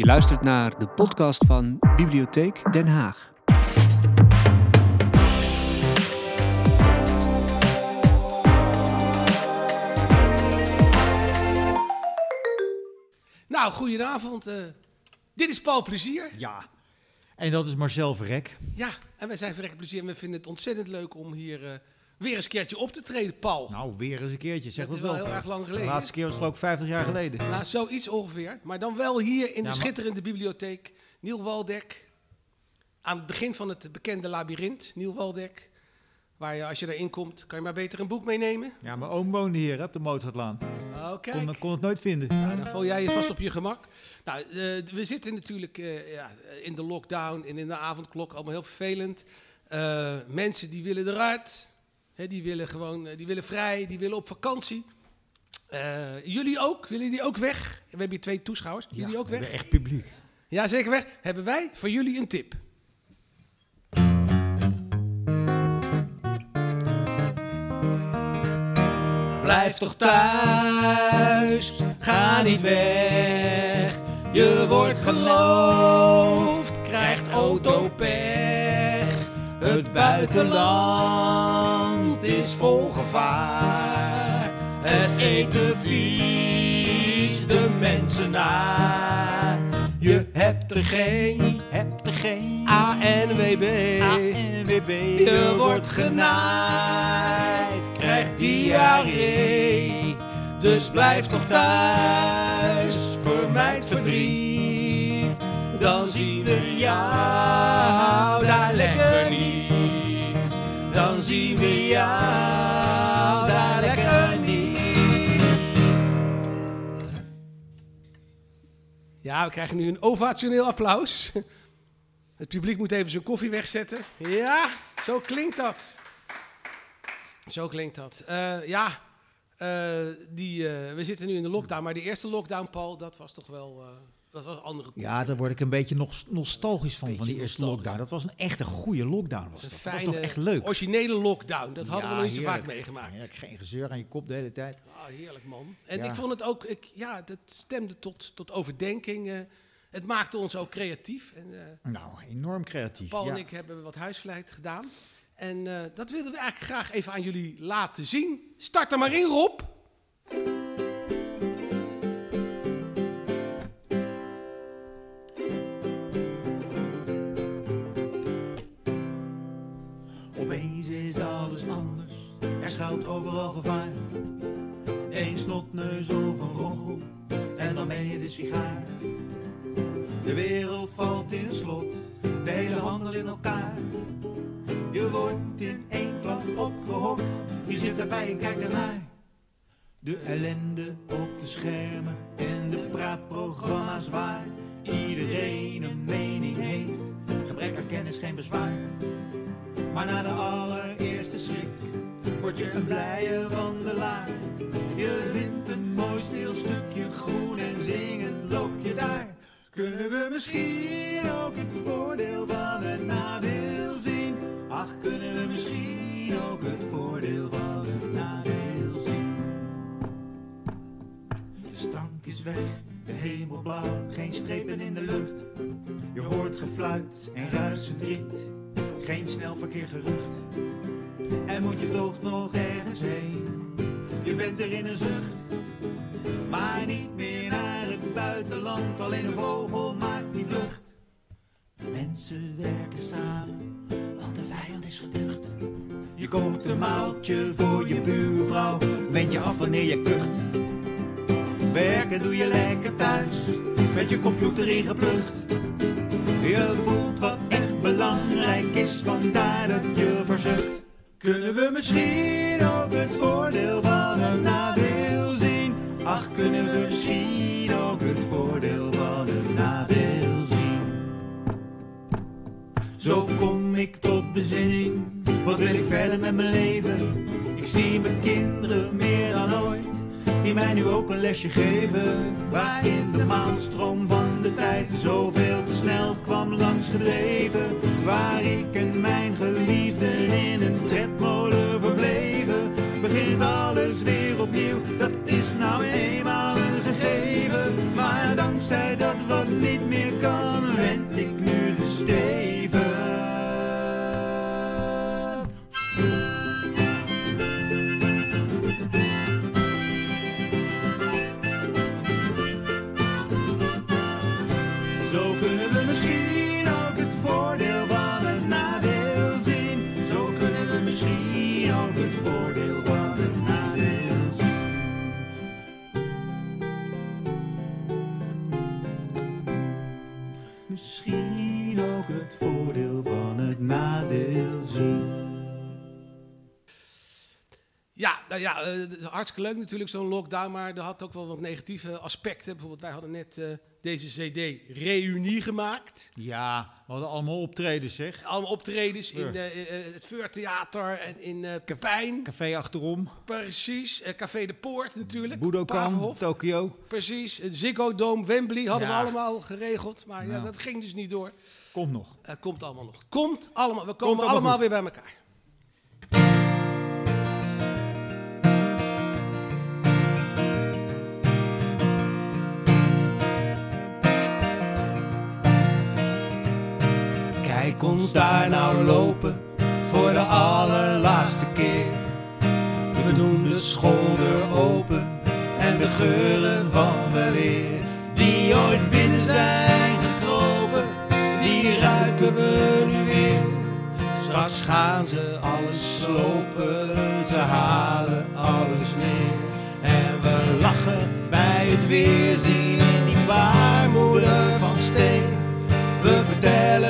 Je luistert naar de podcast van Bibliotheek Den Haag. Nou, goedenavond. eh. dit is Paul Plezier. Ja. En dat is Marcel Verrek. Ja, en wij zijn verrekt plezier en we vinden het ontzettend leuk om hier eh, weer eens een keertje op te treden, Paul. Nou, weer eens een keertje. Zeg Dat dat, is wel wel. heel erg lang De geleden. laatste keer was geloof ik 50 jaar geleden. Nou, zoiets ongeveer. Maar dan wel hier in de maar- schitterende bibliotheek. Niel Waldek. Aan het begin van het bekende labyrint, Niel Waldek. Waar je, als je daarin komt, kan je maar beter een boek meenemen. Ja, mijn oom woonde hier op de Mozartlaan. Oké. Kon, kon het nooit vinden. Nou, dan voel jij je vast op je gemak. Nou, eh, we zitten natuurlijk eh, ja, in de lockdown en in de avondklok, allemaal heel vervelend. Eh, mensen die willen eruit, die willen gewoon, eh, die willen vrij, die willen op vakantie. Eh, jullie ook? Willen jullie ook weg? We hebben hier twee toeschouwers. Jullie ook we weg? hebben echt publiek. Ja, zeker weg. Hebben wij voor jullie een tip. Blijf toch thuis, ga niet weg. Je wordt geloofd, krijgt autopech. Het buitenland is vol gevaar. Het eten vies, de mensen naar. Je hebt er geen Heb er geen ANWB. ANWB. Je wordt genaaid, krijgt diarree. Dus blijf toch thuis, vermijd verdriet. Dan zien we jou daar lekker jou daar lekker niet. Ja, we krijgen nu een ovationeel applaus. Het publiek moet even zijn koffie wegzetten. Ja, zo klinkt dat. Zo klinkt dat. Eh, ja, eh, die, eh, we zitten nu in de lockdown, maar die eerste lockdown, Paul, dat was toch wel dat was een andere. Ja, daar word ik een beetje nog nostalgisch van, van die eerste lockdown. Dat was een echte goede lockdown. Dat Was dat. dat was toch echt leuk. originele lockdown. Dat hadden we Ja, nog niet zo vaak meegemaakt. Heerlijk, geen gezeur aan je kop de hele tijd. Ah, heerlijk man. En Ja. ik vond het ook, ik, ja, dat stemde tot, tot overdenking. het maakte ons ook creatief. En, eh, Nou, enorm creatief. Paul ja. en ik hebben wat huisvleit gedaan. En eh, dat wilden we eigenlijk graag even aan jullie laten zien. Start er maar in, Rob. Er schuilt overal gevaar. Eén snotneus of een rochel, en dan ben je de sigaar. De wereld valt in slot, de hele handel in elkaar. Je wordt in één klap opgehokt, je zit erbij en kijkt ernaar. De ellende op de schermen en de praatprogramma's waar iedereen een mening heeft. Gebrek aan kennis geen bezwaar. Maar na de allereerste schrik word je een blije wandelaar. Je vindt een mooi stil stukje groen en zingend loop je daar. Kunnen we misschien ook het voordeel van het nadeel zien? Ach, kunnen we misschien ook het voordeel van het nadeel zien? De stank is weg, de hemel blauw, geen strepen in de lucht. Je hoort gefluit en ruisend riet, geen snel verkeer gerucht. En moet je toch nog ergens heen? Je bent er in een zucht, maar niet meer naar het buitenland. Alleen een vogel maakt die vlucht. Mensen werken samen, want de vijand is geducht. Je koopt een maaltje voor je buurvrouw, wend je af wanneer je kucht. Werken doe je lekker thuis, met je computer ingeplucht. Je voelt wat echt belangrijk is, vandaar dat je verzucht. Kunnen we misschien ook het voordeel van een nadeel zien? Ach, kunnen we misschien ook het voordeel van een nadeel zien? Zo kom ik tot bezinning, wat wil ik verder met mijn leven? Ik zie mijn kinderen meer dan ooit, die mij nu ook een lesje geven. Waarin de maalstroom van de tijd zoveel te snel kwam langs gedreven. Waar ik en mijn geliefde in een tredmolen verbleven. Begint alles weer opnieuw, dat is nou eenmaal een gegeven. Maar dankzij dat wat niet meer kan, rent ik nu de steen. Ja, nou ja, eh, hartstikke leuk natuurlijk zo'n lockdown, maar er had ook wel wat negatieve aspecten. Bijvoorbeeld, wij hadden net eh, deze CD Reunie gemaakt. Ja, we hadden allemaal optreden zeg. Allemaal optredens in eh, het Veurtheater en in eh Pepijn. Café achterom, Precies. Café de Poort natuurlijk. Budokan. Tokio. Precies. Ziggo Dome, Wembley hadden we allemaal geregeld. Maar ja, Nou. dat ging dus niet door. Komt nog. Komt allemaal nog. Komt allemaal. We komen allemaal weer bij elkaar. Kijk ons daar nou lopen voor de allerlaatste keer. We doen de schouder open en de geuren van de weer. Die ooit binnen zijn gekropen, die ruiken we nu weer. Straks gaan ze alles slopen, ze halen alles neer. En we lachen bij het weerzien in die baarmoeder van steen. We vertellen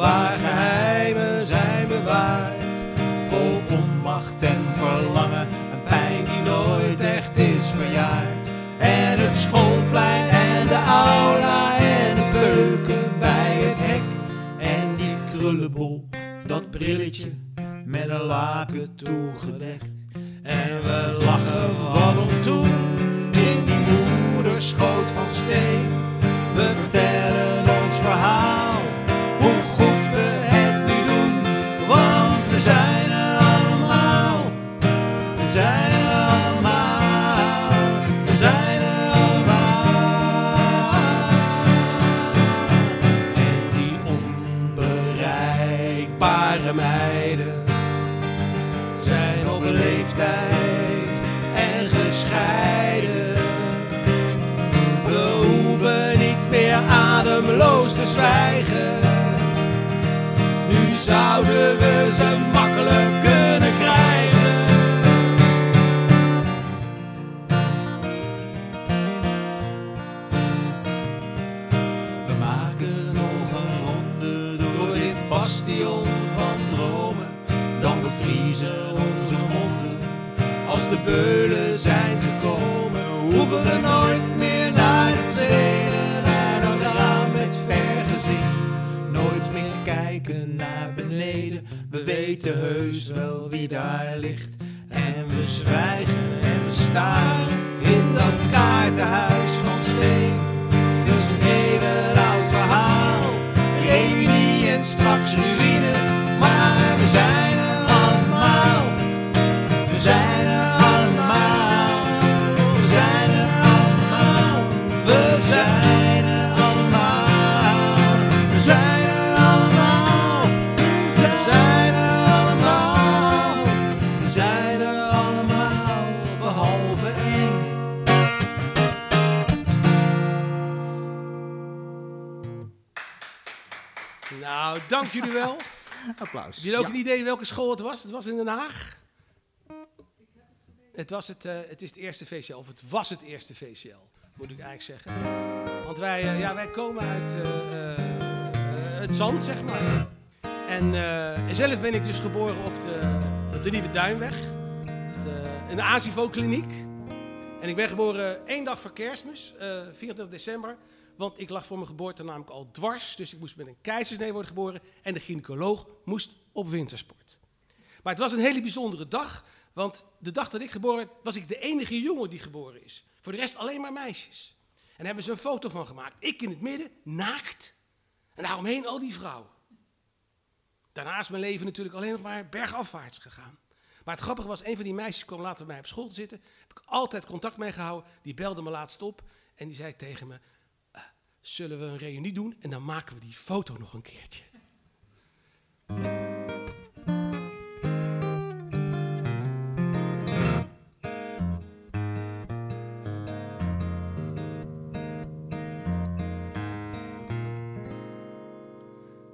waar geheimen zijn bewaard. Vol onmacht en verlangen, een pijn die nooit echt is verjaard. En het schoolplein en de aula en de keuken bij het hek. En die krullenbol, dat brilletje met een laken toegedekt. En we zijn op leeftijd en gescheiden. We hoeven niet meer ademloos te zwijgen. Nu zouden we ze beulen zijn gekomen, hoeven we nooit meer naar de tweede, naar dat raam met vergezicht. Nooit meer kijken naar beneden, we weten heus wel wie daar ligt. En we zwijgen en we staren in dat kaartenhuis van steen. Het is een eeuwenoud verhaal, reunie en straks ruïne. Nou, dank jullie wel. Applaus. Heb je ook Ja. een idee welke school het was? Het was in Den Haag. Het, was het, eh, het is het eerste VCL, of het was het eerste VCL, moet ik eigenlijk zeggen. Want wij, eh, ja, wij komen uit eh, het zand, zeg maar. En zelf ben ik dus geboren op de, op de Nieuwe Duinweg, in de Asivo-kliniek. En ik ben geboren één dag voor kerstmis, eh 24 december. Want ik lag voor mijn geboorte namelijk al dwars. Dus ik moest met een keizersnee worden geboren. En de gynaecoloog moest op wintersport. Maar het was een hele bijzondere dag. Want de dag dat ik geboren werd, was ik de enige jongen die geboren is. Voor de rest alleen maar meisjes. En daar hebben ze een foto van gemaakt. Ik in het midden, naakt. En daaromheen al die vrouwen. Daarna is mijn leven natuurlijk alleen nog maar bergafwaarts gegaan. Maar het grappige was, een van die meisjes kwam later bij mij op school te zitten. Heb ik altijd contact mee gehouden. Die belde me laatst op. En die zei tegen me, "Eh, zullen we een reunie doen en dan maken we die foto nog een keertje.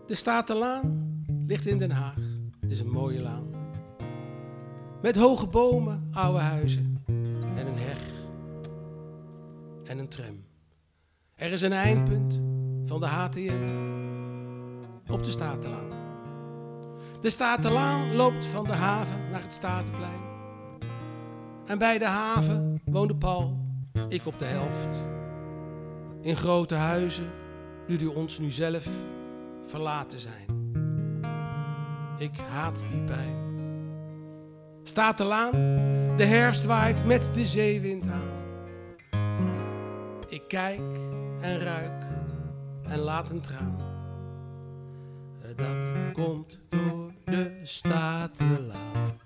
De Statenlaan ligt in Den Haag. Het is een mooie laan. Met hoge bomen, oude huizen en een heg en een tram. Er is een eindpunt van de HTM op de Statenlaan. De Statenlaan loopt van de haven naar het Statenplein. En bij de haven woonde Paul, ik op de helft. In grote huizen doet u ons nu zelf verlaten zijn. Ik haat die pijn. Statenlaan, de herfst waait met de zeewind aan. Ik kijk en ruik en laat een traan. Dat komt door de Statenlaan.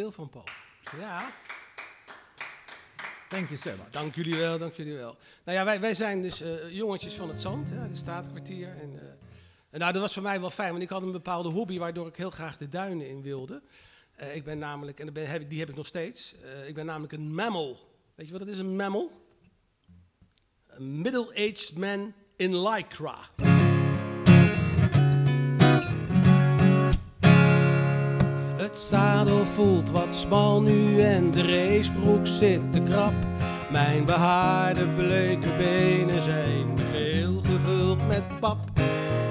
Stil van, Paul. Ja, Thank you so much. dank jullie wel, dank jullie wel. Nou ja, wij, wij zijn dus eh, jongetjes van het zand, hè, de staatkwartier. En, eh, en nou, dat was voor mij wel fijn, want ik had een bepaalde hobby waardoor ik heel graag de duinen in wilde. Eh, ik ben namelijk, en dat ben, heb, die heb ik nog steeds, ik ben namelijk een mammal. Weet je wat het is, een mammal? Een middle-aged man in lycra. Het zadel voelt wat smal nu en de racebroek zit te krap. Mijn behaarde bleke benen zijn geheel gevuld met pap.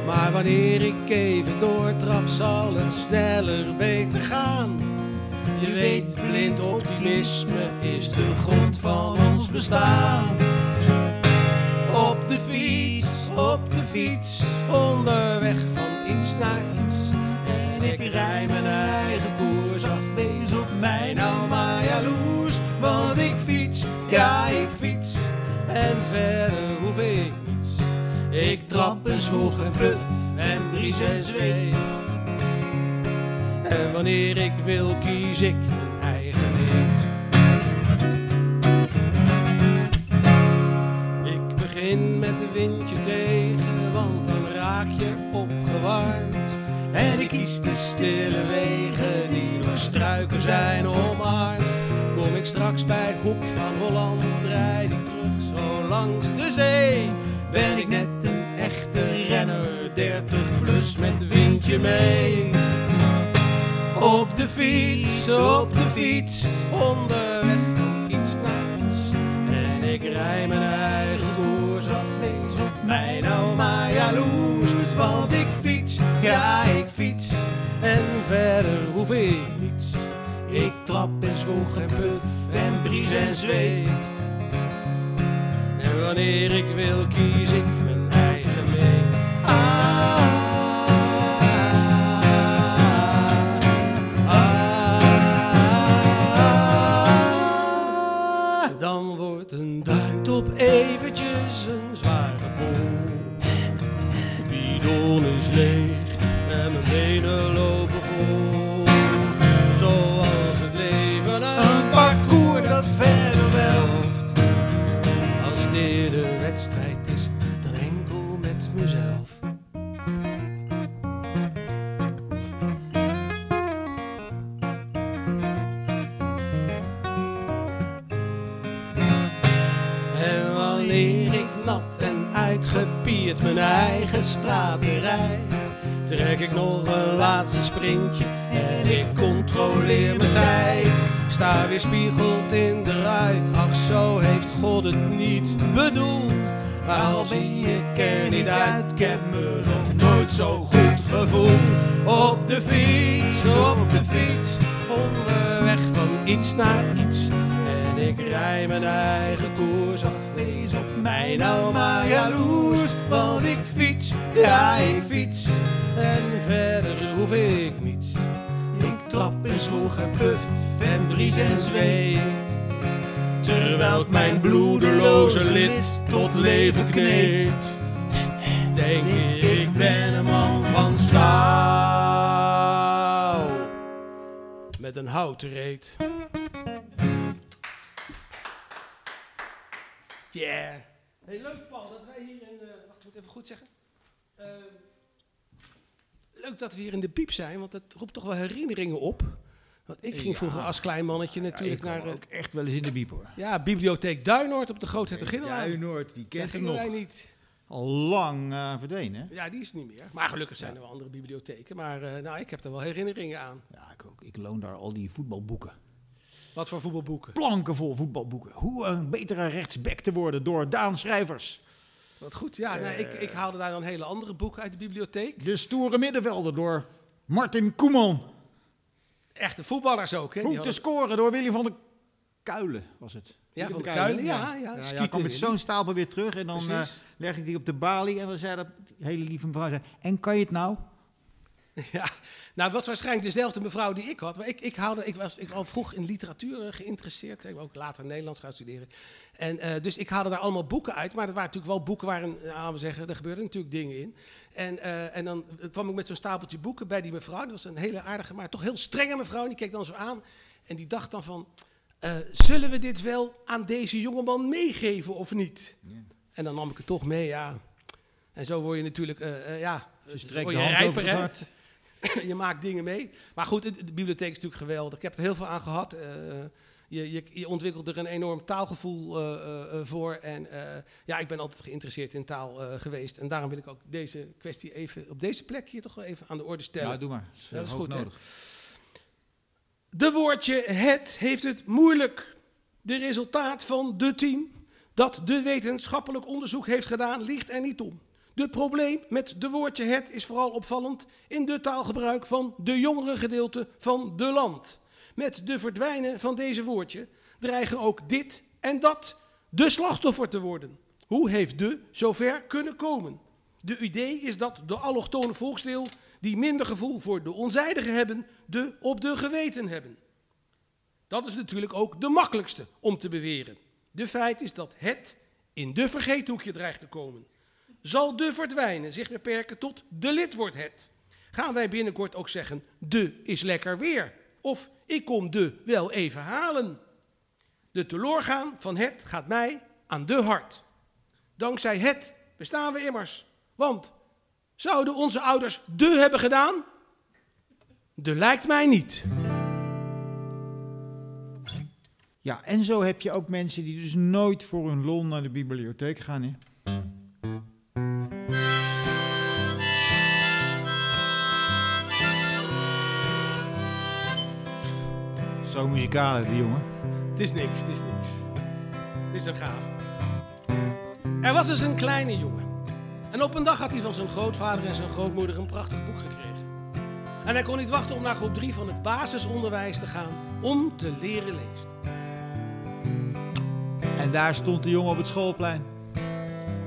Maar wanneer ik even doortrap, zal het sneller beter gaan. Je weet, blind optimisme is de grond van ons bestaan. Op de fiets, op de fiets, onderweg van iets naar iets. Ik rij mijn eigen koers af, wees op mij nou maar jaloers. Want ik fiets, ja ik fiets, en verder hoef ik niets. Ik trap en zwoeg en puff en bries en zweet. En wanneer ik wil, kies ik mijn eigen rit. Ik begin met een windje tegen, want dan raak je opgewarmd. En ik kies de stille wegen die door struiken zijn omarmd. Kom ik straks bij Hoek van Holland, rijd ik terug zo langs de zee. Ben ik net een echte renner, 30 plus met windje mee. Op de fiets, op de fiets, onderweg van iets naar. En ik rij mijn eigen koers af, op mij nou maar jaloers. Want ik ja ik fiets, en verder hoef ik niets. Ik trap en zwoeg en puff en bries en zweet. En wanneer ik wil, kies ik mijn eigen mee. Ah, dan wordt een duintop eventjes een zware bol. Bidon is leeg eigen straat inrijd, trek ik nog een laatste sprintje en ik controleer mijn tijd. Sta weer spiegeld in de ruit, ach zo heeft God het niet bedoeld. Al zie ik er niet uit, ik heb me nog nooit zo goed gevoeld. Op de fiets, op de fiets, onderweg van iets naar iets. Ik rij mijn eigen koers, ach wees op mij nou maar jaloers. Want ik fiets, ja ik fiets, en verder hoef ik niets. Ik trap en zwoeg en puf en bries en zweet. Terwijl ik mijn bloedeloze lid tot leven kneedt. Denk ik, ik ben een man van staal. Met een houten reet. Yeah. Hey, leuk Paul dat wij hier in... eh, wacht, ik moet even goed zeggen. Eh, leuk dat we hier in de piep zijn, want dat roept toch wel herinneringen op. Want ik ging Ja. vroeger als klein mannetje Ja, natuurlijk ik kwam naar... eh, ook echt wel eens in de biep hoor. ja, bibliotheek Duinoord op de Grote Hertoginnenlaan. Duinoord, wie kent hem nog? wij niet. Al lang eh, verdwenen. Ja, die is niet meer. Maar gelukkig zijn er wel andere bibliotheken. Maar eh, nou, ik heb er wel herinneringen aan. Ja, ik ook. Ik loon daar al die voetbalboeken. Wat voor voetbalboeken. Planken vol voetbalboeken. Hoe een betere rechtsback te worden door Daan Schrijvers. Wat goed. Ja, nou, ik, ik haalde daar dan hele andere boeken uit de bibliotheek. De stoere middenvelder door Martin Koeman. Echte voetballers ook. Hè? Hoe te hadden- scoren door Willy van der Kuilen was het. Ja, van de Kuilen, ja, ja, ja, ja, kwam met zo'n stapel weer terug en dan Precies. leg ik die op de balie en dan zei dat hele lieve mevrouw, zei, en kan je het nou? Ja, nou, het was waarschijnlijk dezelfde mevrouw die ik had. Maar ik, ik, haalde, ik was ik al vroeg in literatuur geïnteresseerd. Ik ben ook later Nederlands gaan studeren. En, eh, dus ik haalde daar allemaal boeken uit. Maar dat waren natuurlijk wel boeken waarin, eh, laten we zeggen, er gebeurden natuurlijk dingen in. En, eh, en dan kwam ik met zo'n stapeltje boeken bij die mevrouw. Dat was een hele aardige, maar toch heel strenge mevrouw. En die keek dan zo aan. En die dacht dan van, eh, zullen we dit wel aan deze jongeman meegeven of niet? En dan nam ik het toch mee, ja. En zo word je natuurlijk, ja, streek je de hand rijper, over het hart. je maakt dingen mee. Maar goed, de, bibliotheek is natuurlijk geweldig. Ik heb er heel veel aan gehad. Eh, je, je, je ontwikkelt er een enorm taalgevoel eh, eh, voor. En ja, ik ben altijd geïnteresseerd in taal geweest. En daarom wil ik ook deze kwestie even op deze plek hier toch wel even aan de orde stellen. Ja, doe maar. Dat is, dat goed, hè? nodig. De woordje het heeft het moeilijk. De resultaat van de team dat de wetenschappelijk onderzoek heeft gedaan ligt er niet om. De probleem met de woordje het is vooral opvallend in de taalgebruik van de jongere gedeelte van de land. Met de verdwijnen van deze woordje dreigen ook dit en dat de slachtoffer te worden. Hoe heeft de zover kunnen komen? De idee is dat de allochtone volksdeel die minder gevoel voor de onzijdige hebben, de op de geweten hebben. Dat is natuurlijk ook de makkelijkste om te beweren. De feit is dat het in de vergeethoekje dreigt te komen. Zal de verdwijnen zich beperken tot de lid wordt het? Gaan wij binnenkort ook zeggen, de is lekker weer? Of ik kom de wel even halen? De teloorgaan van het gaat mij aan de hart. Dankzij het bestaan we immers. Want zouden onze ouders de hebben gedaan? De lijkt mij niet. Ja, en zo heb je ook mensen die dus nooit voor hun lol naar de bibliotheek gaan. Hè? Muzikaal, hè, die jongen. Het is niks, het is niks. Het is een gaaf. Er was eens een kleine jongen. En op een dag had hij van zijn grootvader en zijn grootmoeder een prachtig boek gekregen. En hij kon niet wachten om naar groep 3 van het basisonderwijs te gaan om te leren lezen. En daar stond de jongen op het schoolplein.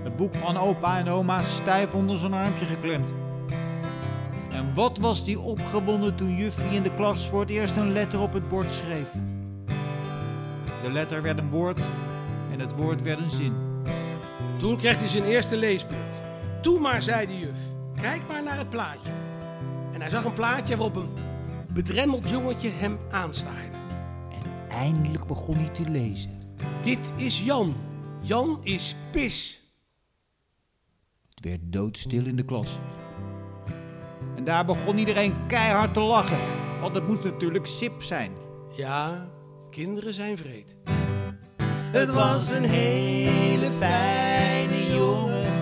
Het boek van opa en oma stijf onder zijn armpje geklemd. En wat was die opgewonden toen juffie in de klas voor het eerst een letter op het bord schreef. De letter werd een woord en het woord werd een zin. Toen kreeg hij zijn eerste leesbeurt. Toen maar, zei de juf, kijk maar naar het plaatje. En hij zag een plaatje waarop een bedremmeld jongetje hem aanstaarde. En eindelijk begon hij te lezen. Dit is Jan. Jan is pis. Het werd doodstil in de klas. En daar begon iedereen keihard te lachen, want het moest natuurlijk sip zijn. Ja, kinderen zijn vreed. Het was een hele fijne jongen,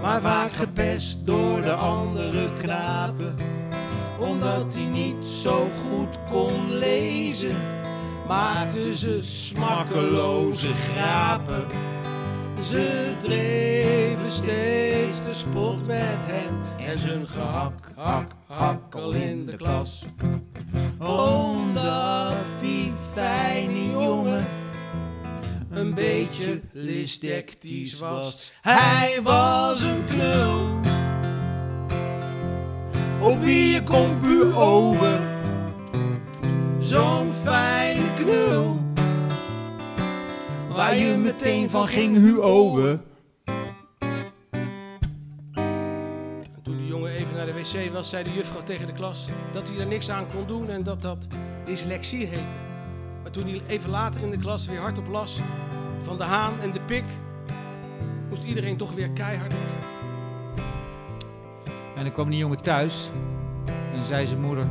maar vaak gepest door de andere knapen. Omdat hij niet zo goed kon lezen, maakten ze smakkeloze grapen. Ze dreven steeds de spot met hem en zijn gehak, hak, hak al in de klas. Omdat die fijne jongen een beetje lisdectisch was. Hij was een knul. Op wie je kon puur over. Zo'n fijne knul. Waar je meteen van ging huoven. Wc was, zei de juffrouw tegen de klas dat hij er niks aan kon doen en dat dat dyslexie heette. Maar toen hij even later in de klas weer hardop las van de haan en de pik, moest iedereen toch weer keihard lachen. En dan kwam die jongen thuis en dan zei zijn moeder: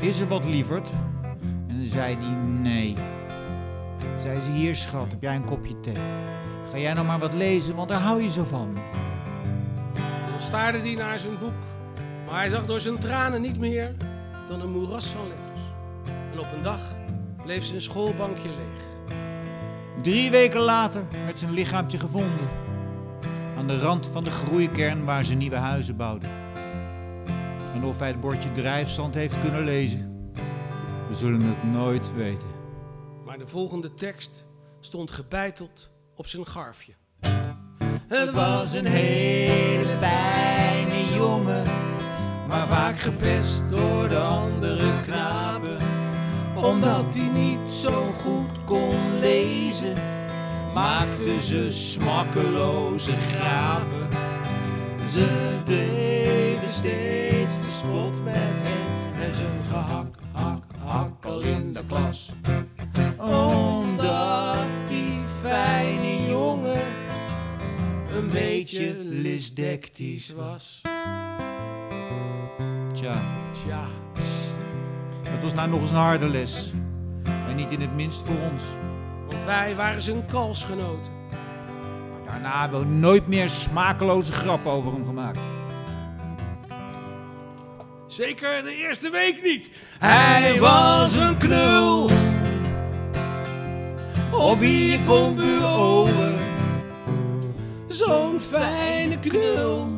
Is er wat lieverd? En dan zei hij: Nee. Zei ze: Hier, schat, heb jij een kopje thee? Ga jij nou maar wat lezen, want daar hou je zo van. Dan staarde hij naar zijn boek, maar hij zag door zijn tranen niet meer dan een moeras van letters. En op een dag bleef zijn schoolbankje leeg. Drie weken later werd zijn lichaampje gevonden. Aan de rand van de groeikern waar ze nieuwe huizen bouwden. En of hij het bordje drijfzand heeft kunnen lezen, we zullen het nooit weten. Maar de volgende tekst stond gebeiteld op zijn garfje. Het was een hele fijne jongen, maar vaak gepest door de andere knapen. Omdat hij niet zo goed kon lezen, maakten ze smakkeloze grapen. Ze deden steeds de spot met hem en zijn gehak, hak, hak in de klas omdat die fijne jongen een beetje lisdectisch was. Tja, Tja, dat was nou nog eens een harde les. En niet in het minst voor ons. want wij waren zijn kalsgenoten. Maar daarna hebben we nooit meer smakeloze grappen over hem gemaakt. Zeker de eerste week niet. Hij was een knul. Op wie je kon bureauwen. Zo'n fijne knul.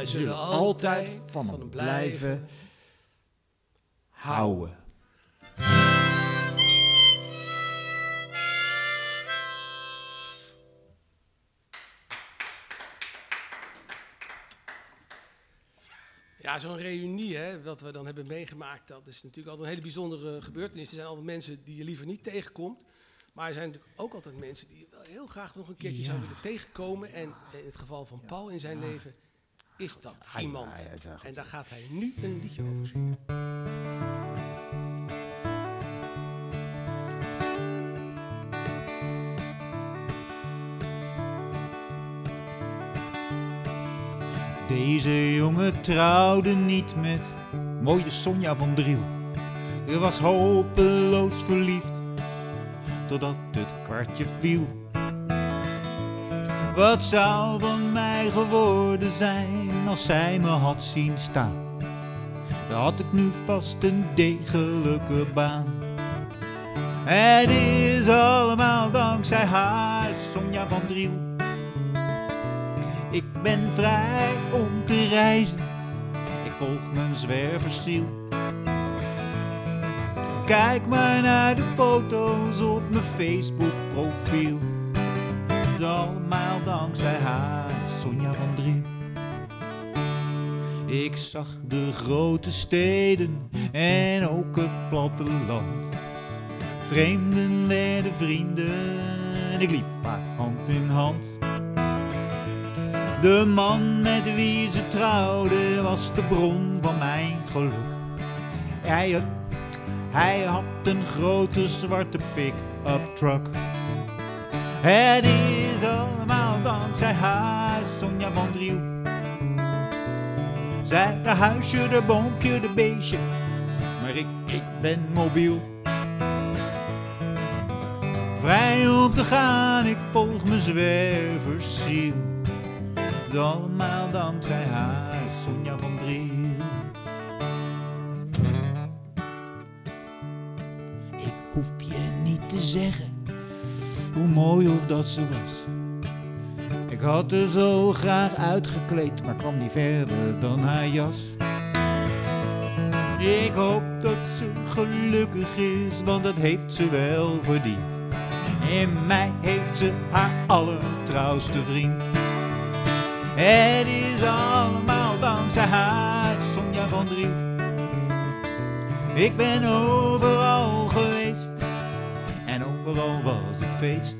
Wij zullen altijd van hem blijven Houden. Ja, zo'n reunie, hè, wat we dan hebben meegemaakt, dat is natuurlijk altijd een hele bijzondere gebeurtenis. Er zijn altijd mensen die je liever niet tegenkomt. Maar er zijn natuurlijk ook altijd mensen die je heel graag nog een keertje zou Ja. willen tegenkomen. En in het geval van Paul in zijn leven is dat Hij- iemand. hij is echt- en daar gaat hij nu een liedje over zingen. Deze jongen trouwde niet met mooie Sonja van Driel. Hij was hopeloos verliefd, totdat het kwartje viel. Wat zou van mij geworden zijn als zij me had zien staan? Dan had ik nu vast een degelijke baan. Het is allemaal dankzij haar, Sonja van Driel. Ik ben vrij om te reizen. Ik volg mijn zwerversziel. Kijk maar naar de foto's op mijn Facebook profiel. Allemaal dankzij haar, Sonja van Driel. Ik zag de grote steden en ook het platteland. Vreemden werden vrienden en ik liep vaak hand in hand. De man met wie ze trouwde was de bron van mijn geluk. Hij had, hij had een grote zwarte pick-up truck. Het is allemaal dankzij haar, Sonja van Driel. Zij de huisje, de boompje, de beestje. Maar ik, ik ben mobiel. Vrij om te gaan, ik volg mijn zwerversziel. Allemaal dankzij haar, Sonja van Driel. Ik hoef je niet te zeggen hoe mooi of dat ze was. Ik had er zo graag uitgekleed, maar kwam niet verder dan haar jas. Ik hoop dat ze gelukkig is, want dat heeft ze wel verdiend. In mij heeft ze haar allertrouwste vriend. Het is allemaal dankzij haar, Sonja van Driel. Ik ben overal geweest en overal was het feest.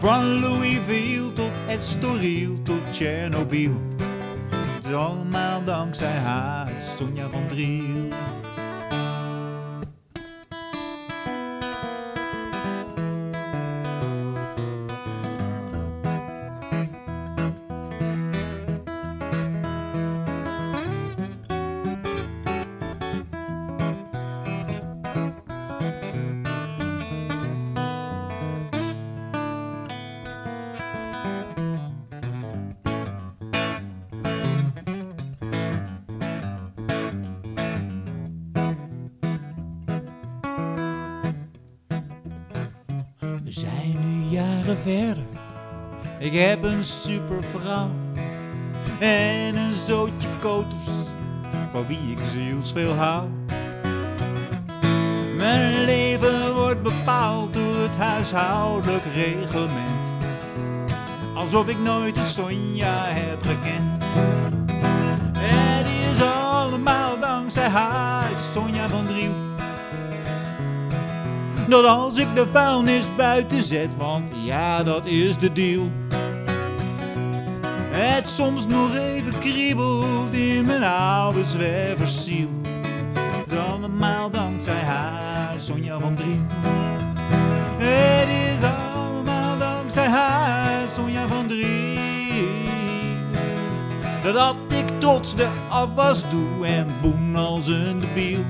Van Louisville tot Estoril tot Tsjernobyl. Het allemaal dankzij haar, Sonja van Driel. Jaren verder. Ik heb een super vrouw en een zootje koters van wie ik zielsveel hou. Mijn leven wordt bepaald door het huishoudelijk reglement. Alsof ik nooit een Sonja heb gekend. Het is allemaal dankzij haar, Dat als ik de vuilnis buiten zet, want ja, dat is de deal. Het soms nog even kriebelt in mijn oude zwerversiel. Allemaal dankzij haar, Sonja van Driel. Het is allemaal dankzij haar, Sonja van Driel. Dat ik trots de afwas doe en boen als een debiel.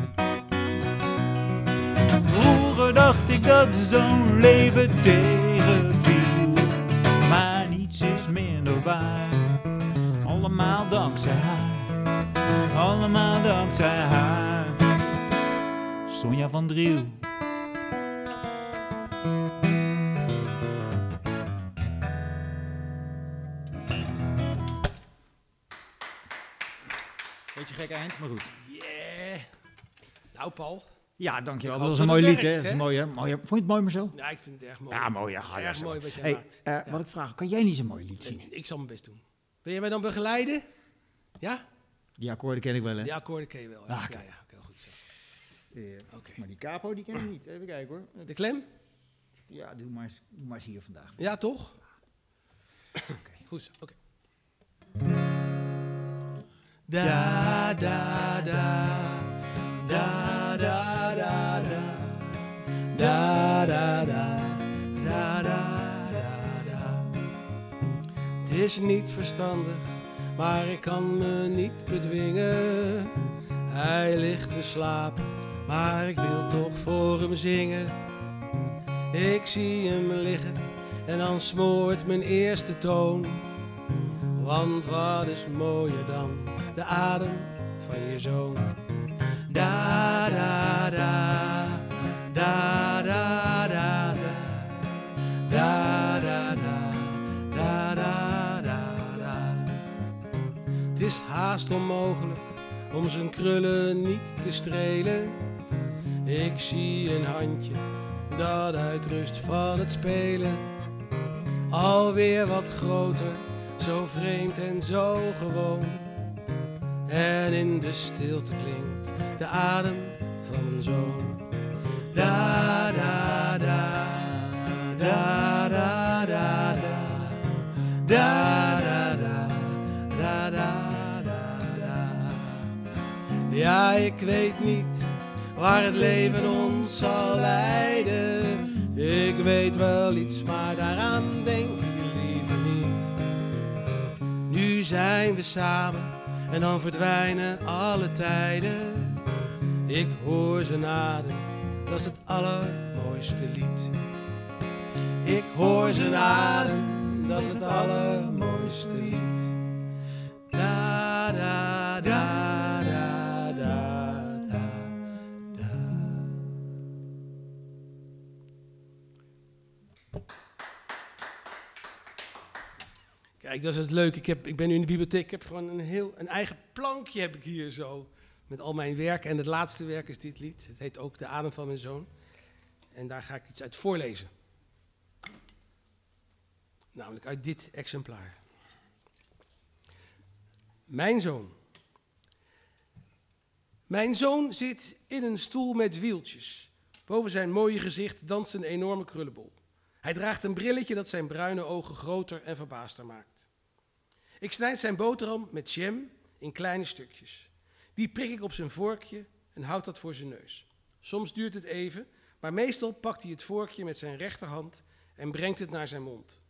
Dacht ik dat zo'n leven tegenviel. Maar niets is minder waar. Allemaal dankzij haar. Allemaal dankzij haar. Sonja van Driel. Beetje gek eind, maar goed. Yeah. Nou, Paul. Ja, dankjewel. Dat was een mooi lied, hè? Dat is een hè? mooie, mooie. Vond je het mooi, Marcel? Ja, ik vind het erg mooi. Ja, mooi. Ja, erg mooi wat je Hey, maakt. eh, Wat ik vraag, kan jij niet zo'n mooi lied zingen? Ik zal mijn best doen. Wil je mij dan begeleiden? Ja? Die akkoorden ken ik wel, hè? Die akkoorden ken je wel. hè? Ah, ja, oké. ja, oké, goed zo. Eh, Oké. Maar die capo, die ken ik niet. Even kijken, hoor. De klem? Ja, doe maar eens, doe maar eens hier vandaag. Ja, toch? Oké, goed zo. Oké. Da. Da, da, da, da. Da, da, da. Da, da, da, da. Het is niet verstandig, maar ik kan me niet bedwingen. Hij ligt te slapen, maar ik wil toch voor hem zingen. Ik zie hem liggen en dan smoort mijn eerste toon. Want wat is mooier dan de adem van je zoon? Da da da, da da da da, da da da, da. Het is haast onmogelijk om zijn krullen niet te strelen. Ik zie een handje dat uitrust van het spelen. Alweer wat groter, zo vreemd en zo gewoon. En in de stilte klinkt de adem van een zoon. Da da da, da da da da, da. Ja, ik weet niet waar het leven ons zal leiden. Ik weet wel iets, maar daaraan denk ik liever niet. Nu zijn we samen en dan verdwijnen alle tijden. Ik hoor zijn adem, dat is het allermooiste lied. Ik hoor zijn adem, dat is het allermooiste lied. Da, da, da, da, da, da, da. Kijk, dat is het leuke. Ik, heb, ik ben nu in de bibliotheek, ik heb gewoon een heel een eigen plankje heb ik hier zo. Met al mijn werk. En het laatste werk is dit lied. Het heet ook De Adem van mijn Zoon. En daar ga ik iets uit voorlezen. Namelijk uit dit exemplaar. Mijn zoon. Mijn zoon zit in een stoel met wieltjes. Boven zijn mooie gezicht danst een enorme krullenbol. Hij draagt een brilletje dat zijn bruine ogen groter en verbaaster maakt. Ik snijd zijn boterham met jam in kleine stukjes. Die prik ik op zijn vorkje en houd dat voor zijn neus. Soms duurt het even, maar meestal pakt hij het vorkje met zijn rechterhand en brengt het naar zijn mond.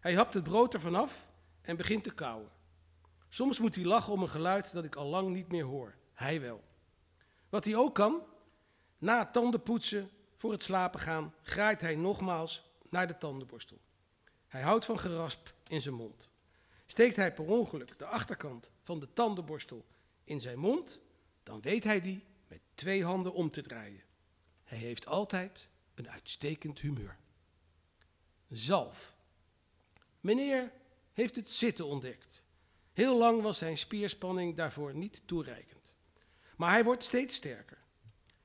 Hij hapt het brood ervan af en begint te kauwen. Soms moet hij lachen om een geluid dat ik al lang niet meer hoor. Hij wel. Wat hij ook kan, na tandenpoetsen voor het slapen gaan, graait hij nogmaals naar de tandenborstel. Hij houdt van gerasp in zijn mond. Steekt hij per ongeluk de achterkant van de tandenborstel in zijn mond, dan weet hij die met twee handen om te draaien. Hij heeft altijd een uitstekend humeur. Zalf. Meneer heeft het zitten ontdekt. Heel lang was zijn spierspanning daarvoor niet toereikend. Maar hij wordt steeds sterker.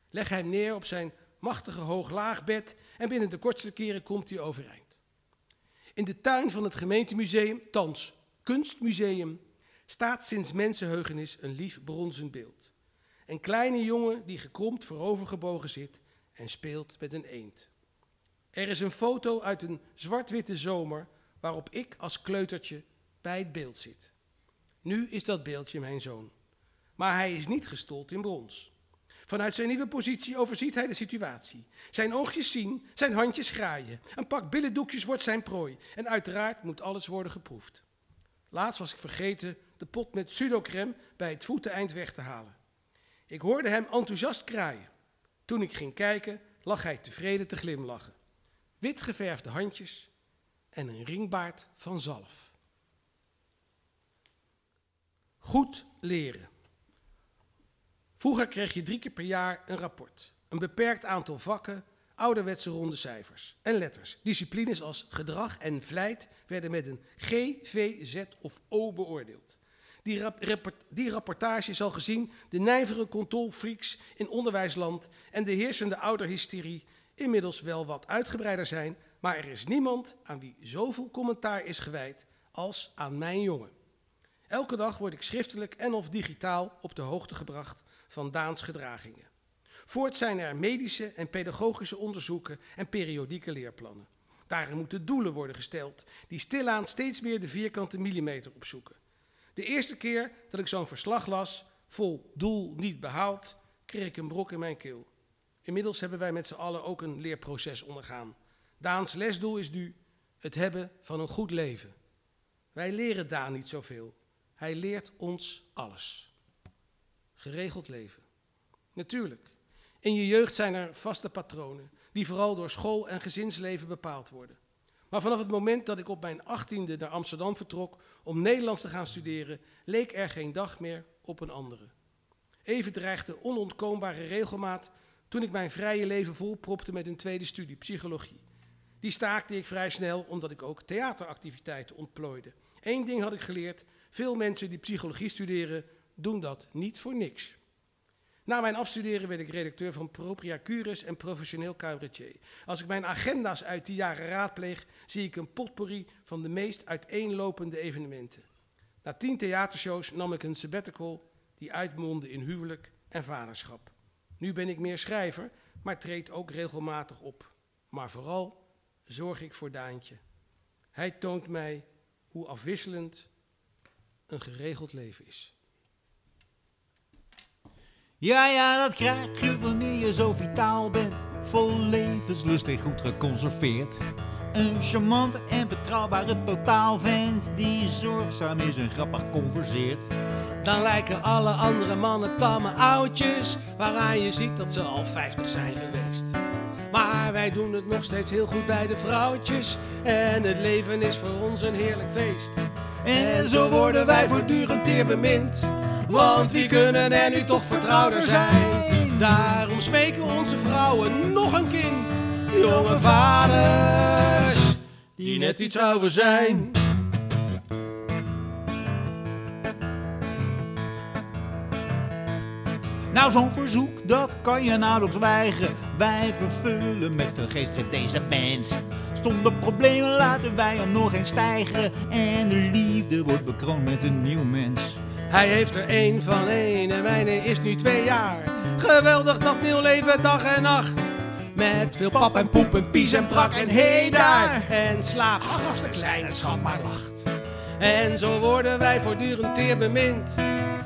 Leg hem neer op zijn machtige hoog-laagbed en binnen de kortste keren komt hij overeind. In de tuin van het gemeentemuseum, thans kunstmuseum, staat sinds mensenheugenis een lief bronzen beeld. Een kleine jongen die gekromd voorovergebogen zit en speelt met een eend. Er is een foto uit een zwart-witte zomer waarop ik als kleutertje bij het beeld zit. Nu is dat beeldje mijn zoon. Maar hij is niet gestold in brons. Vanuit zijn nieuwe positie overziet hij de situatie. Zijn oogjes zien, zijn handjes graaien. Een pak billendoekjes wordt zijn prooi. En uiteraard moet alles worden geproefd. Laatst was ik vergeten de pot met pseudocreme bij het voeteneind weg te halen. Ik hoorde hem enthousiast kraaien. Toen ik ging kijken, lag hij tevreden te glimlachen. Wit geverfde handjes en een ringbaard van zalf. Goed leren. Vroeger kreeg je drie keer per jaar een rapport. Een beperkt aantal vakken, ouderwetse ronde cijfers en letters. Disciplines als gedrag en vlijt werden met een G, V, Z of O beoordeeld. Die, die rapportage zal gezien de nijvere controlfreaks in onderwijsland en de heersende ouderhysterie inmiddels wel wat uitgebreider zijn, maar er is niemand aan wie zoveel commentaar is gewijd als aan mijn jongen. Elke dag word ik schriftelijk en of digitaal op de hoogte gebracht van Daans gedragingen. Voort zijn er medische en pedagogische onderzoeken en periodieke leerplannen. Daarin moeten doelen worden gesteld die stilaan steeds meer de vierkante millimeter opzoeken. De eerste keer dat ik zo'n verslag las, vol doel niet behaald, kreeg ik een brok in mijn keel. Inmiddels hebben wij met z'n allen ook een leerproces ondergaan. Daans lesdoel is nu het hebben van een goed leven. Wij leren Daan niet zoveel. Hij leert ons alles. Geregeld leven. Natuurlijk, in je jeugd zijn er vaste patronen, die vooral door school en gezinsleven bepaald worden. Maar vanaf het moment dat ik op mijn achttiende naar Amsterdam vertrok om Nederlands te gaan studeren, leek er geen dag meer op een andere. Even dreigde onontkoombare regelmaat toen ik mijn vrije leven volpropte met een tweede studie, psychologie. Die staakte ik vrij snel omdat ik ook theateractiviteiten ontplooide. Eén ding had ik geleerd, veel mensen die psychologie studeren doen dat niet voor niks. Na mijn afstuderen werd ik redacteur van Propria Curis en professioneel cabaretier. Als ik mijn agenda's uit die jaren raadpleeg, zie ik een potpourri van de meest uiteenlopende evenementen. Na tien theatershows nam ik een sabbatical die uitmondde in huwelijk en vaderschap. Nu ben ik meer schrijver, maar treed ook regelmatig op. Maar vooral zorg ik voor Daantje. Hij toont mij hoe afwisselend een geregeld leven is. Ja, ja, dat krijg je wanneer je zo vitaal bent. Vol levenslust en goed geconserveerd. Een charmante en betrouwbare totaalvent die zorgzaam is en grappig converseert. Dan lijken alle andere mannen tamme oudjes, waaraan je ziet dat ze al 50 zijn geweest. Maar wij doen het nog steeds heel goed bij de vrouwtjes. En het leven is voor ons een heerlijk feest. En zo worden wij voortdurend teer bemind. Want wie kunnen er nu toch vertrouwder zijn? Daarom smeken onze vrouwen nog een kind. Jonge vaders, die net iets ouder zijn. Nou, zo'n verzoek, dat kan je nauwelijks weigeren. Wij vervullen met veel geest dit deze mens. Zonder problemen laten wij hem nog eens stijgen. En de liefde wordt bekroond met een nieuw mens. Hij heeft er één van één en mijne is nu twee jaar. Geweldig dat nieuw leven dag en nacht. Met veel pap en poep en pies en brak en hey daar. En slaap als de kleine schat maar lacht. En zo worden wij voortdurend teer bemind.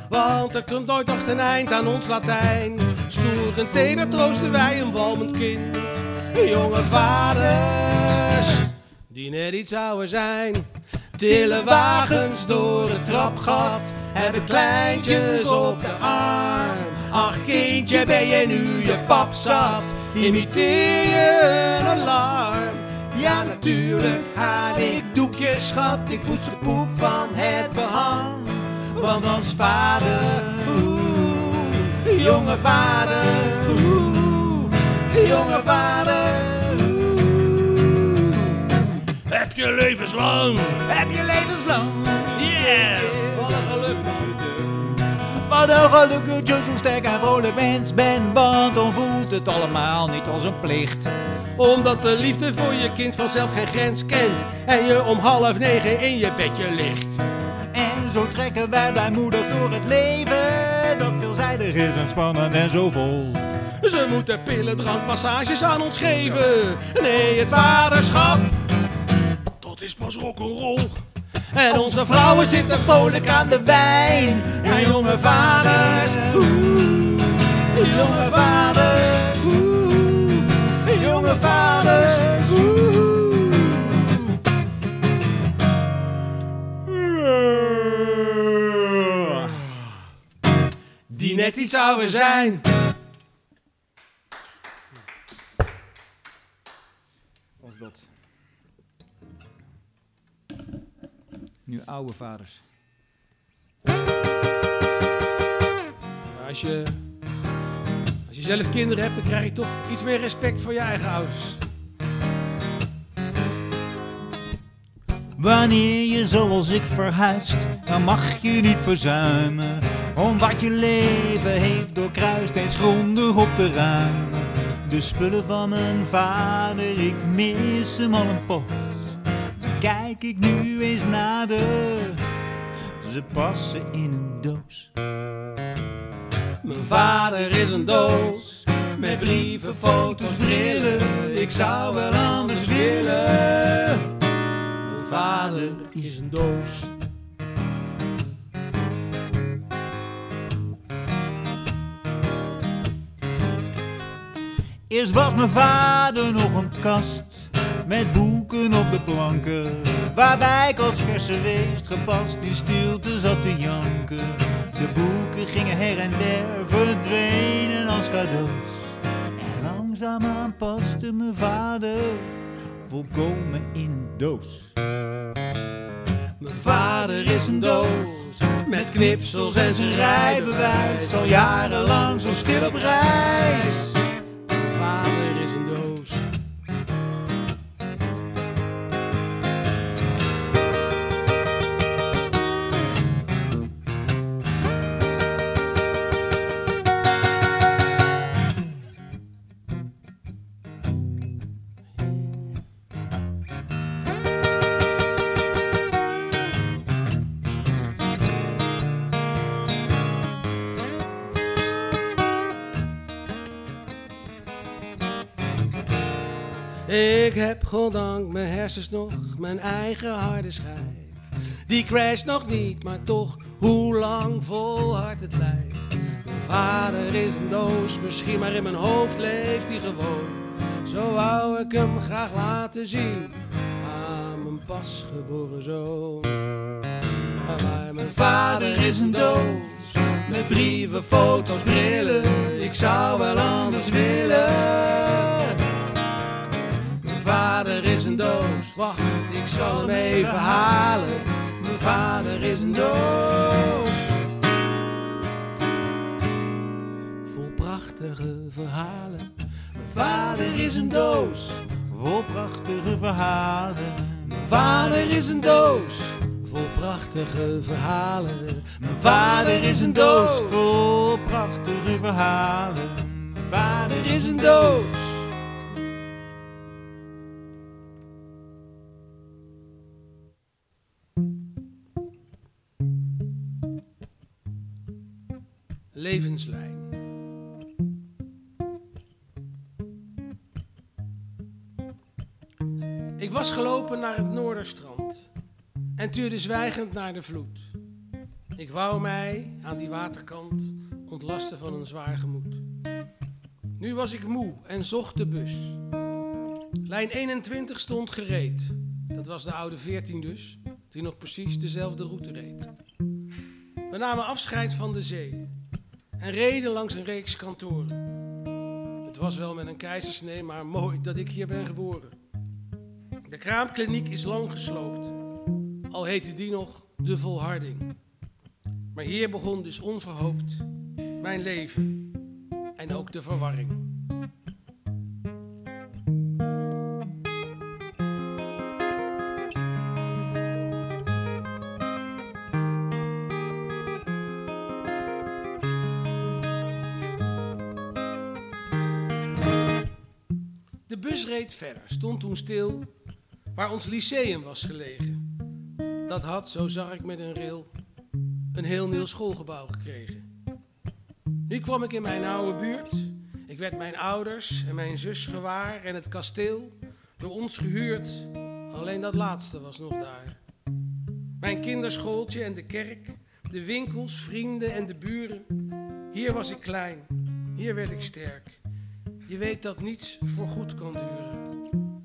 Want er komt nooit nog ten eind aan ons Latijn. Stoer en teder troosten wij een walmend kind. Jonge vaders, die net iets ouder zijn. Tillen wagens door het trapgat. Hebben kleintjes op de arm. Ach kindje, ben je nu je pap zat? Imiteer je een alarm? Ja, natuurlijk haal ik doekjes, schat. Ik poets de poep van het behang. Want als vader, oeh, jonge vader, oeh, jonge vader, oeh. Heb je levenslang, Heb je levenslang? yeah! Wat een geluk dat je zo sterk en vrolijk mens bent. Want dan voelt het allemaal niet als een plicht. Omdat de liefde voor je kind vanzelf geen grens kent. En je om half negen in je bedje ligt. En zo trekken wij blijmoedig door het leven. Dat veelzijdig is en spannend en zo vol. Ze moeten pillen, drank, massages aan ons geven. Nee, het vaderschap, dat is pas rock'n'roll. En onze vrouwen zitten vrolijk aan de wijn. En jonge vaders, oeh, jonge vaders, oeh, jonge vaders, oeh. Die net iets ouder zijn. Oude vaders. Als je, als je zelf kinderen hebt, dan krijg je toch iets meer respect voor je eigen ouders. Wanneer je zoals ik verhuist, dan mag je niet verzuimen. Om wat je leven heeft doorkruist eens grondig op te ruimen. De spullen van mijn vader, ik mis hem al een poos. Kijk ik nu eens nader, ze passen in een doos. Mijn vader is een doos met brieven, foto's, brillen. Ik zou wel anders willen. Mijn vader is een doos. Eerst was mijn vader nog een kast met boeken op de planken. Waarbij ik als verse weest gepast in stilte zat te janken. De boeken gingen her en der, verdwenen als cadeaus. En langzaamaan paste mijn vader volkomen in een doos. Mijn vader is een doos met knipsels en zijn rijbewijs. Al jarenlang zo stil op reis. Mijn vader is een doos. Ik heb goddank mijn hersens nog, mijn eigen harde schijf. Die crasht nog niet, maar toch, hoe lang volhardt het lijf? Mijn vader is een doos, misschien maar in mijn hoofd leeft hij gewoon. Zo wou ik hem graag laten zien aan mijn pasgeboren zoon. Maar mijn vader is een doos, met brieven, foto's, brillen. Ik zou wel anders willen. Mijn vader is een doos, wacht, ik zal hem even halen. Mijn vader is een doos. Vol prachtige verhalen. Mijn vader is een doos. Vol prachtige verhalen. Mijn vader is een doos. vol prachtige verhalen. Mijn vader is een doos vol prachtige verhalen. Mijn vader Er is een doos. Levenslijn. Ik was gelopen naar het Noorderstrand en tuurde zwijgend naar de vloed. Ik wou mij aan die waterkant ontlasten van een zwaar gemoed. Nu was ik moe en zocht de bus. Lijn 21 stond gereed. Dat was de oude 14 dus, die nog precies dezelfde route reed. We namen afscheid van de zee en reden langs een reeks kantoren. Het was wel met een keizersnee, maar mooi dat ik hier ben geboren. De kraamkliniek is lang gesloopt, al heette die nog de volharding. Maar hier begon dus onverhoopt mijn leven en ook de verwarring. Verder, stond toen stil waar ons lyceum was gelegen. Dat had, zo zag ik met een rail, een heel nieuw schoolgebouw gekregen. Nu kwam ik in mijn oude buurt. Ik werd mijn ouders en mijn zus gewaar en het kasteel door ons gehuurd. Alleen dat laatste was nog daar. Mijn kinderschooltje en de kerk, de winkels, vrienden en de buren. Hier was ik klein, hier werd ik sterk. Je weet dat niets voor goed kan duren.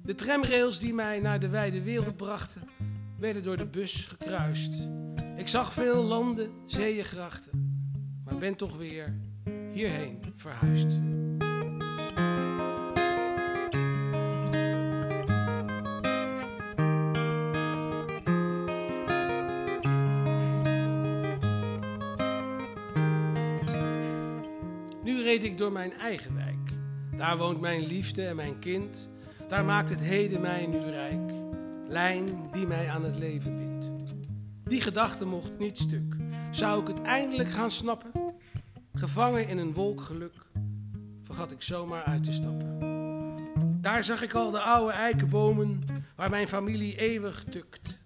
De tramrails die mij naar de wijde wereld brachten, werden door de bus gekruist. Ik zag veel landen, zeeën, grachten, maar ben toch weer hierheen verhuisd. Nu reed ik door mijn eigen wijk. Daar woont mijn liefde en mijn kind. Daar maakt het heden mij nu rijk. Lijn die mij aan het leven bindt. Die gedachte mocht niet stuk. Zou ik het eindelijk gaan snappen? Gevangen in een wolk geluk, vergat ik zomaar uit te stappen. Daar zag ik al de oude eikenbomen waar mijn familie eeuwig tukt.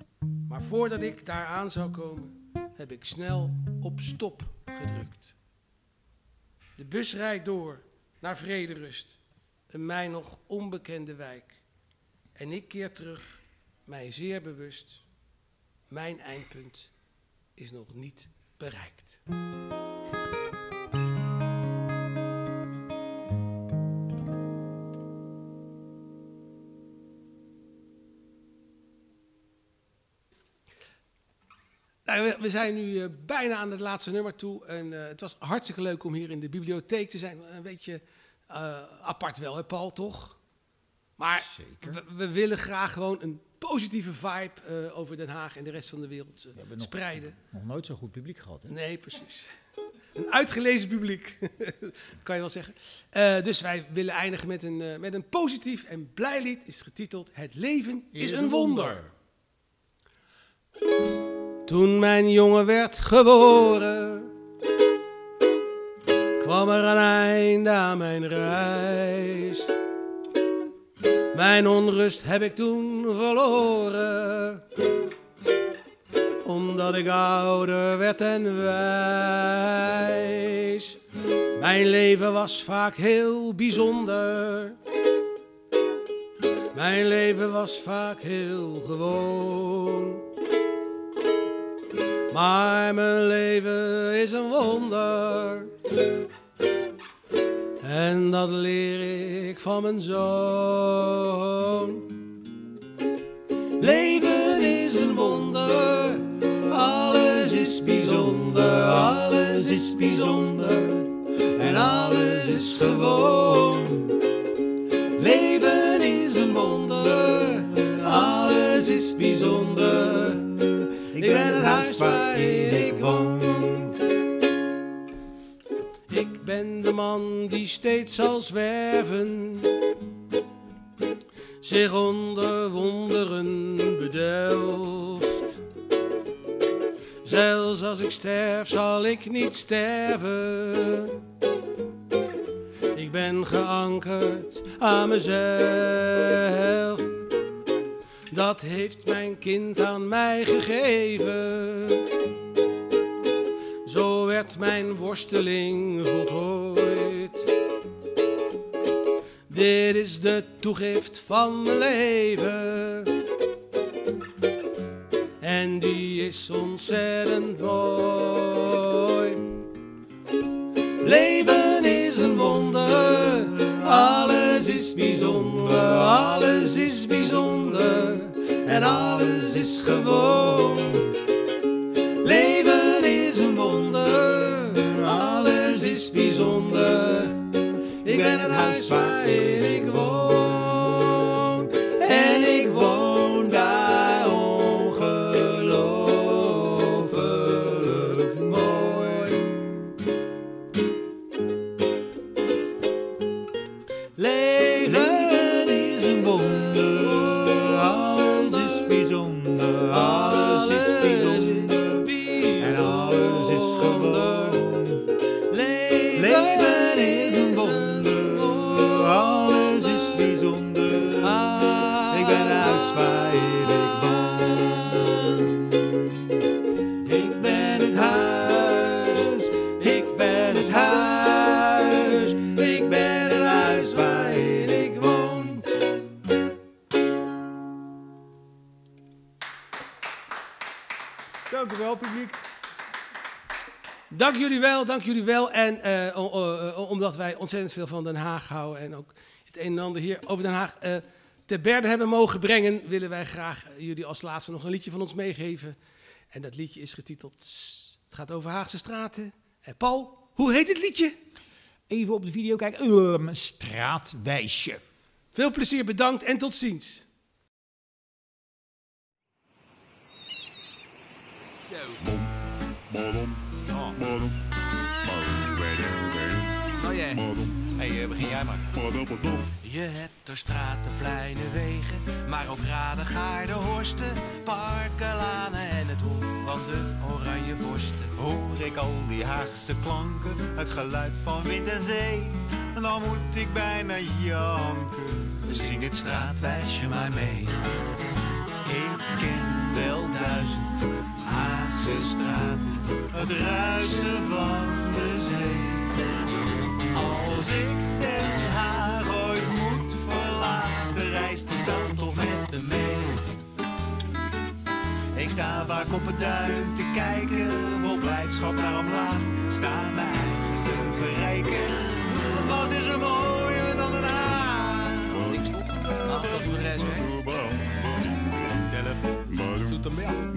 Maar voordat ik daar aan zou komen, heb ik snel op stop gedrukt. De bus rijdt door naar Vrederust, een mij nog onbekende wijk. En ik keer terug, mij zeer bewust, mijn eindpunt is nog niet bereikt. Nou, we- zijn nu eh, bijna aan het laatste nummer toe. En eh, het was hartstikke leuk om hier in de bibliotheek te zijn. Een beetje eh, apart wel, hè Paul, toch? Maar we, we willen graag gewoon een positieve vibe eh, over Den Haag en de rest van de wereld eh, We nog, spreiden. nog nooit zo'n goed publiek gehad. Hè? Nee, precies. Een uitgelezen publiek, kan je wel zeggen. Dus wij willen eindigen met een, met een positief en blij lied. Is getiteld Het leven is, een wonder. Toen mijn jongen werd geboren, kwam er een einde aan mijn reis. Mijn onrust heb ik toen verloren omdat ik ouder werd en wijs. Mijn leven was vaak heel bijzonder. Mijn leven was vaak heel gewoon. Maar mijn leven is een wonder. En dat leer ik van mijn zoon. Leven is een wonder, alles is bijzonder, alles is bijzonder en alles is gewoon. Leven is een wonder, alles is bijzonder. Ik ben het huis waarin ik woon. Ik ben de man die steeds zal zwerven zich onder wonderen bedelft. Zelfs als ik sterf, zal ik niet sterven. Ik ben geankerd aan mezelf. Dat heeft mijn kind aan mij gegeven. Werd mijn worsteling voltooid. Dit is de toegift van mijn leven. En die is ontzettend mooi. Leven is een wonder, alles is bijzonder, alles is bijzonder en alles is gewoon. Bijzonder. Ik ben het huis waarin ik woon wel, dank jullie wel. En eh, o- omdat wij ontzettend veel van Den Haag houden en ook het een en ander hier over Den Haag eh te berde hebben mogen brengen, willen wij graag eh, jullie als laatste nog een liedje van ons meegeven. En dat liedje is getiteld, het gaat over Haagse straten. En Paul, hoe heet het liedje? Even op de video kijken. Ehm, straatwijsje. Veel plezier, bedankt en tot ziens. Ja. Hey, eh, begin jij maar. Je hebt er straten, pleinen, wegen, maar ook raden, gaarden, horsten, parken, lanen en het hof van de oranje vorsten. Hoor ik al die Haagse klanken, het geluid van wind en zee, dan moet ik bijna janken. Zing dit straatwijsje maar mee. Ik ken wel duizend Haagse straten, Het ruisen van de zee. Als ik Den Haag ooit moet verlaten, reist de stad toch met me mee. Ik sta vaak op het duin te kijken, vol blijdschap naar omlaag. Sta mijn eigen te verrijken. Wat is er mooier dan Den Haag? Niks toch? Dat doet de rest weg. Telefoon.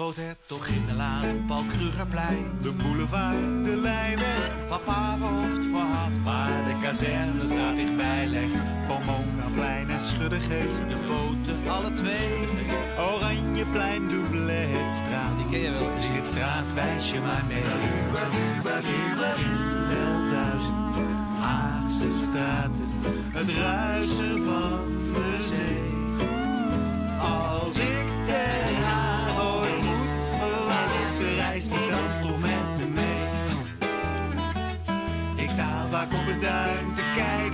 Zoetermeer. Groothertoginnenlaan, Paul Krugerplein, De boulevard, de lijnweg. papa verhoofd verhaald, Maar de kazerne staat dichtbij legt. Pomonaplein en Schuddegeest. de boten alle twee. Oranjeplein, Doubletstraat. Die ken je wel. Zing het straatwijsje maar mee. Wel duizend Haagse straten, het ruisen van de zee. Als ik vaak op het te kijken,